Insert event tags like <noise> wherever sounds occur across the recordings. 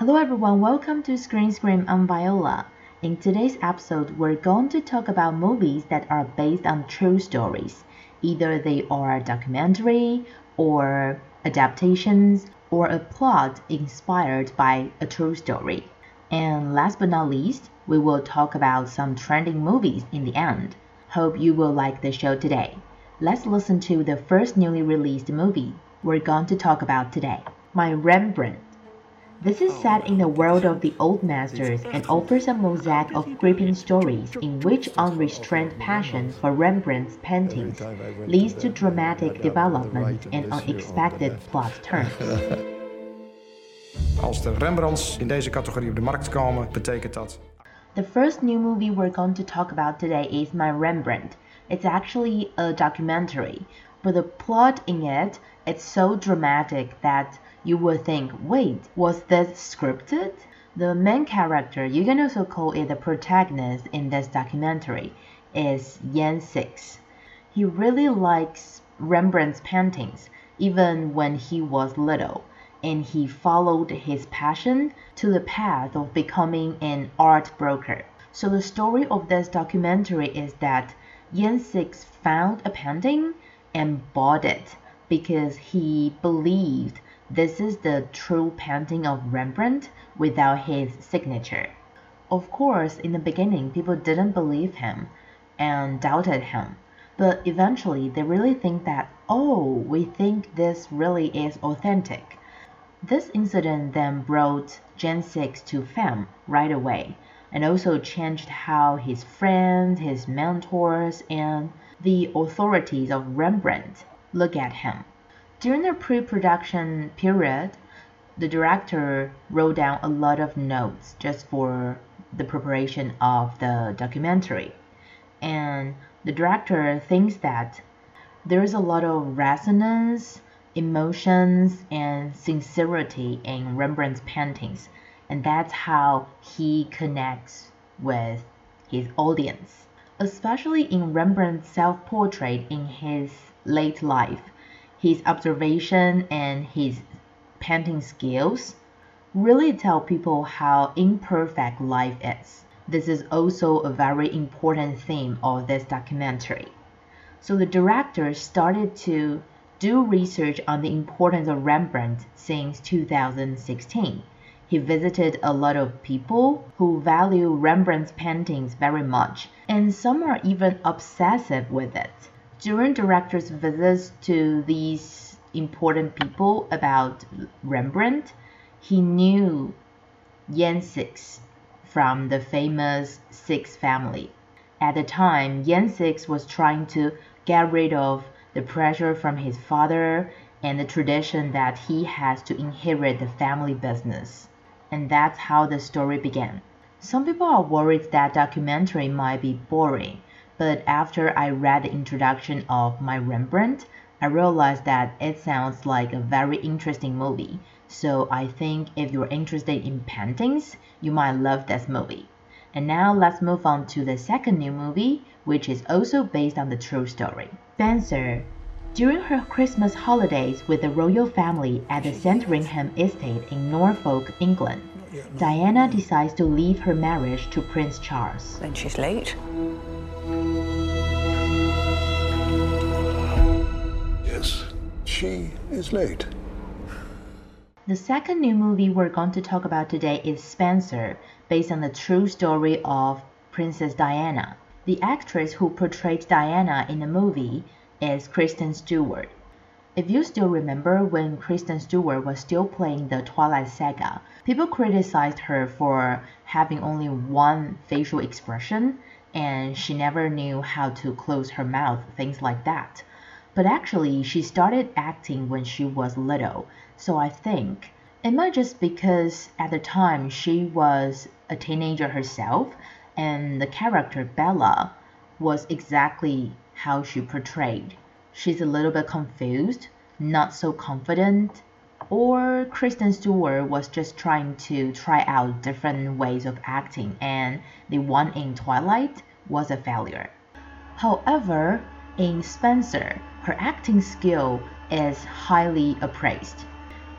Hello everyone, welcome to Screen Scream. I'm Viola. In today's episode, we're going to talk about movies that are based on true stories. Either they are a documentary or adaptations or a plot inspired by a true story. And last but not least, we will talk about some trending movies in the end. Hope you will like the show today. Let's listen to the first newly released movie we're going to talk about today My Rembrandt. This is oh set in the world of the old masters and offers a mosaic of gripping stories in which unrestrained passion for Rembrandt's paintings leads to dramatic development and unexpected plot turns. <laughs> Als de Rembrandts in deze categorie op de markt komen, betekent dat. The first new movie we're going to talk about today is My Rembrandt. It's actually a documentary, but the plot in it it's so dramatic that you would think, wait, was this scripted? The main character, you can also call it the protagonist in this documentary, is Jan Six. He really likes Rembrandt's paintings, even when he was little and he followed his passion to the path of becoming an art broker. So the story of this documentary is that Jan Six found a painting and bought it because he believed this is the true painting of Rembrandt without his signature. Of course, in the beginning, people didn't believe him and doubted him. But eventually, they really think that, oh, we think this really is authentic. This incident then brought Jan Six to fame right away, and also changed how his friends, his mentors, and the authorities of Rembrandt look at him. During the pre-production period, the director wrote down a lot of notes just for the preparation of the documentary. And the director thinks that there's a lot of resonance emotions and sincerity in Rembrandt's paintings, and that's how he connects with his audience. Especially in Rembrandt's self portrait in his late life, his observation and his painting skills really tell people how imperfect life is. This is also a very important theme of this documentary. So the director started to do research on the importance of Rembrandt since 2016. He visited a lot of people who value Rembrandt's paintings very much, and some are even obsessive with it. During director's visits to these important people about Rembrandt, he knew Jan Six from the famous Six family. At the time, Jan Six was trying to get rid of the pressure from his father, and the tradition that he has to inherit the family business. And that's how the story began. Some people are worried that documentary might be boring, but after I read the introduction of My Rembrandt, I realized that it sounds like a very interesting movie. So I think if you're interested in paintings, you might love this movie. And now let's move on to the second new movie, which is also based on the true story. Spencer. During her Christmas holidays with the royal family at the Sandringham estate in Norfolk, England, Diana decides to leave her marriage to Prince Charles. Then she's late. She is late. The second new movie we're going to talk about today is Spencer, based on the true story of Princess Diana. The actress who portrayed Diana in the movie is Kristen Stewart. If you still remember when Kristen Stewart was still playing the Twilight Saga, people criticized her for having only one facial expression and she never knew how to close her mouth, things like that. But actually, she started acting when she was little, so I think it might just because at the time she was a teenager herself and the character Bella was exactly how she portrayed. She's a little bit confused, not so confident, or Kristen Stewart was just trying to try out different ways of acting and the one in Twilight was a failure. However, in Spencer, her acting skill is highly appraised.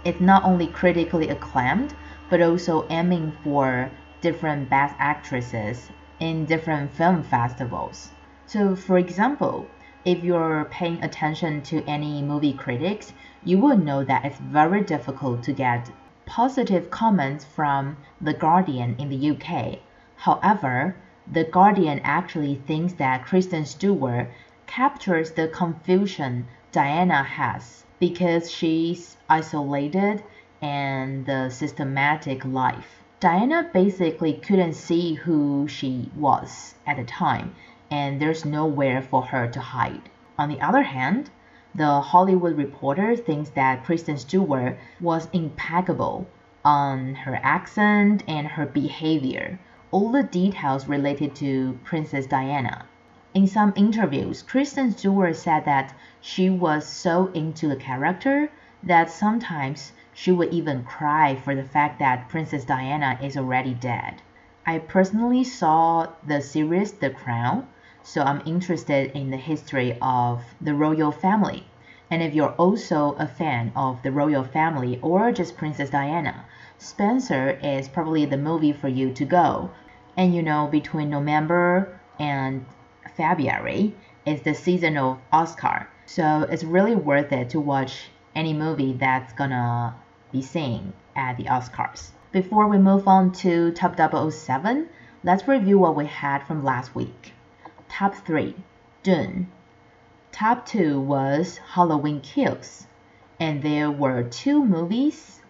It's not only critically acclaimed, but also aiming for different best actresses in different film festivals. So, for example, if you're paying attention to any movie critics, you will know that it's very difficult to get positive comments from The Guardian in the UK. However, The Guardian actually thinks that Kristen Stewart captures the confusion Diana has because she's isolated and the systematic life. Diana basically couldn't see who she was at the time, and there's nowhere for her to hide. On the other hand, the Hollywood Reporter thinks that Kristen Stewart was impeccable on her accent and her behavior, all the details related to Princess Diana. In some interviews, Kristen Stewart said that she was so into the character that sometimes she would even cry for the fact that Princess Diana is already dead. I personally saw the series The Crown, so I'm interested in the history of the royal family. And if you're also a fan of the royal family or just Princess Diana, Spencer is probably the movie for you to go. And you know, between November and February is the season of Oscar. So it's really worth it to watch any movie that's gonna be seen at the Oscars. Before we move on to Top 007, let's review what we had from last week. Top 3 Dune. Top 2 was Halloween Kills. And there were two movies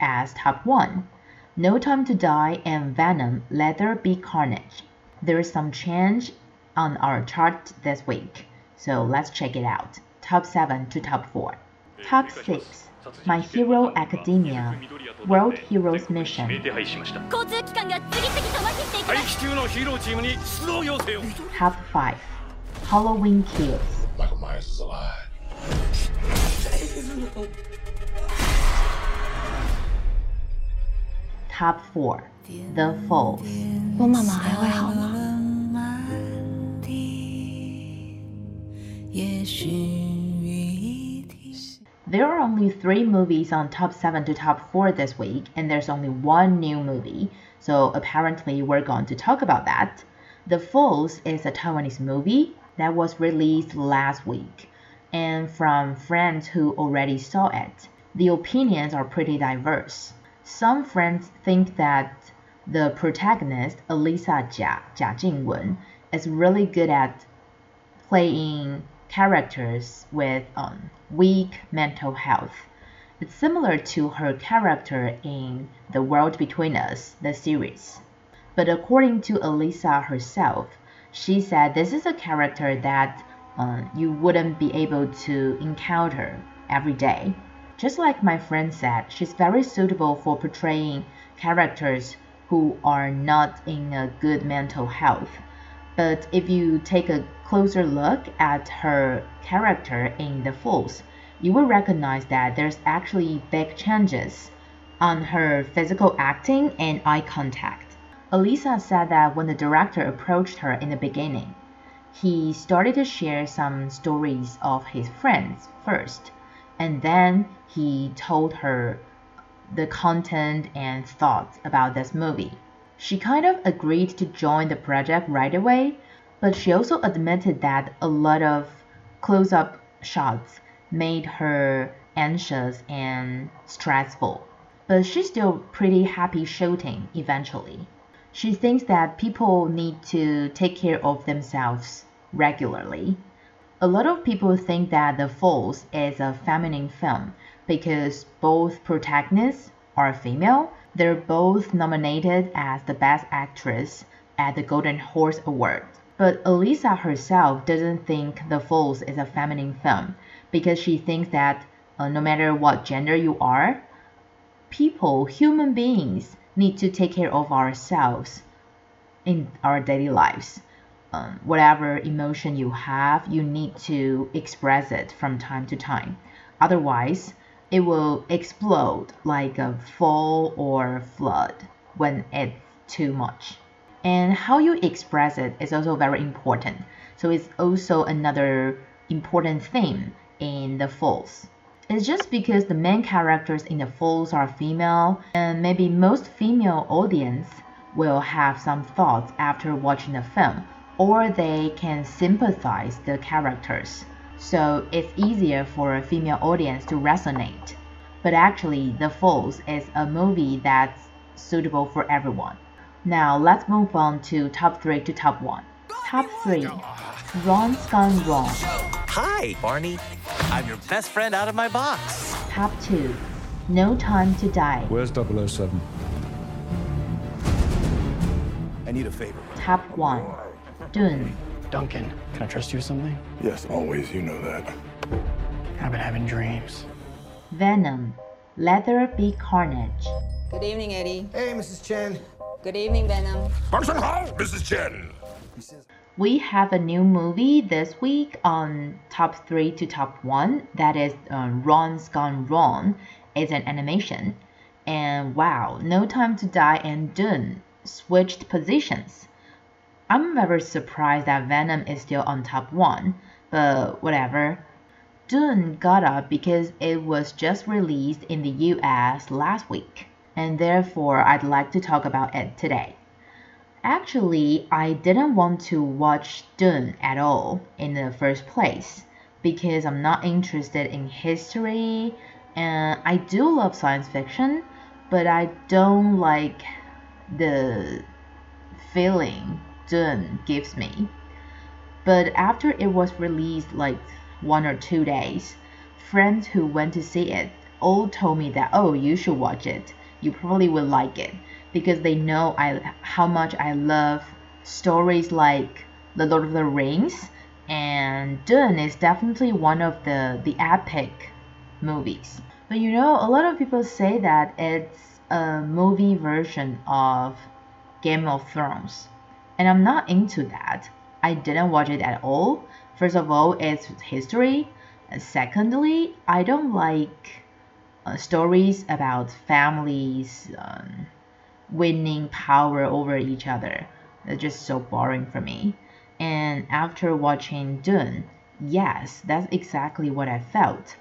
as top 1 No Time to Die and Venom Let There Be Carnage. There is some change on our chart this week, so let's check it out. Top 7 to top 4. Top 6 My Hero Academia World Heroes Mission 指名手配しました交通機関が次々と麻痺していきま待す機中のヒーローチームに出動要請を Top 5 Halloween Kills Michael Myers is alive. Top 4 The Falls 我妈妈还会好吗？ There are only three movies on top 7 to top 4 this week, and there's only one new movie, so apparently we're going to talk about that. The Falls is a Taiwanese movie that was released last week, and from friends who already saw it, the opinions are pretty diverse. Some friends think that the protagonist, Elisa Jia, Jia Jingwen, is really good at playing characters with um, weak mental health. It's similar to her character in The World Between Us, the series. But according to Elisa herself, she said this is a character that uh, you wouldn't be able to encounter every day. Just like my friend said, she's very suitable for portraying characters who are not in a good mental health. But if you take a closer look at her character in The Falls, you will recognize that there's actually big changes on her physical acting and eye contact. Elisa said that when the director approached her in the beginning, he started to share some stories of his friends first, and then he told her the content and thoughts about this movie. She kind of agreed to join the project right away, but she also admitted that a lot of close up shots made her anxious and stressful. But she's still pretty happy shooting eventually. She thinks that people need to take care of themselves regularly. A lot of people think that The Falls is a feminine film because both protagonists are female. They're both nominated as the Best Actress at the Golden Horse Award. But Elisa herself doesn't think The Falls is a feminine film because she thinks that uh, no matter what gender you are, people, human beings, need to take care of ourselves in our daily lives. Um, whatever emotion you have, you need to express it from time to time. Otherwise, it will explode like a fall or flood when it's too much. And how you express it is also very important. So it's also another important theme in the falls. It's just because the main characters in the Falls are female, and maybe most female audience will have some thoughts after watching the film, or they can sympathize the characters. So it's easier for a female audience to resonate. But actually, The Falls is a movie that's suitable for everyone. Now let's move on to top 3 to top 1. Top 3 Ron's Gone Wrong. Hi, Barney. I'm your best friend out of my box. Top 2 No Time to Die. Where's 007? I need a favor. Top 1 Dune. Duncan, can I trust you with something? Yes, always. You know that. I've been having dreams. Venom. Let There Be Carnage. Good evening, Eddie. Hey, Mrs. Chen. Good evening, Venom. Function Hall, Mrs. Chen. We have a new movie this week on top 3 to top 1 that is uh, Ron's Gone Wrong. It's an animation. And wow, No Time to Die and Dune switched positions. I'm very surprised that Venom is still on top 1, but whatever. Dune got up because it was just released in the US last week, and therefore I'd like to talk about it today. Actually, I didn't want to watch Dune at all in the first place because I'm not interested in history and I do love science fiction, but I don't like the feeling Dune gives me. But after it was released like one or two days, friends who went to see it all told me that oh you should watch it. You probably will like it because they know I how much I love stories like The Lord of the Rings and Dune is definitely one of the the epic movies. But you know, a lot of people say that it's a movie version of Game of Thrones. And I'm not into that. I didn't watch it at all. First of all, it's history. Secondly, I don't like uh, stories about families um, winning power over each other. They're just so boring for me. And after watching Dune, yes, that's exactly what I felt.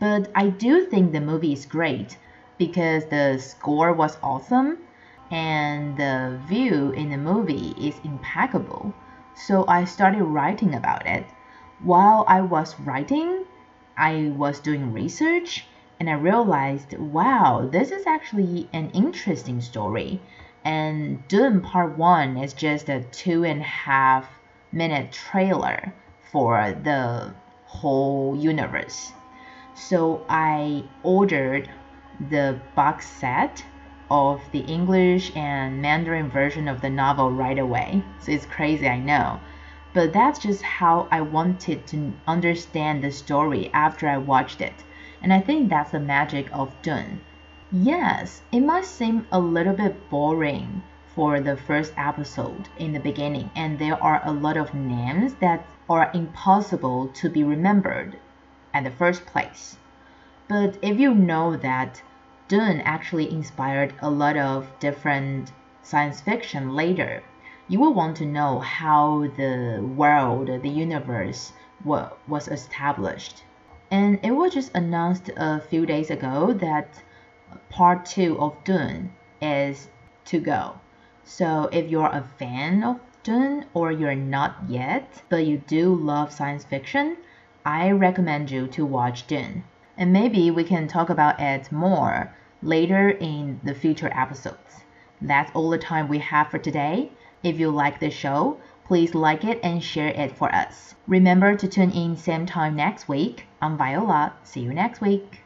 But I do think the movie is great because the score was awesome and the view in the movie is impeccable. So I started writing about it. While I was writing, I was doing research and I realized, wow, this is actually an interesting story. And Dune Part 1 is just a two and a half minute trailer for the whole universe. So I ordered the box set of the English and Mandarin version of the novel right away. So it's crazy, I know. But that's just how I wanted to understand the story after I watched it. And I think that's the magic of Dune. Yes, it might seem a little bit boring for the first episode in the beginning, and there are a lot of names that are impossible to be remembered at the first place. But if you know that Dune actually inspired a lot of different science fiction later, you will want to know how the world, the universe, was established. And it was just announced a few days ago that part two of Dune is to go. So if you're a fan of Dune or you're not yet, but you do love science fiction, I recommend you to watch Dune. And maybe we can talk about it more later in the future episodes. That's all the time we have for today. If you like the show, please like it and share it for us. Remember to tune in same time next week. I'm Viola. See you next week.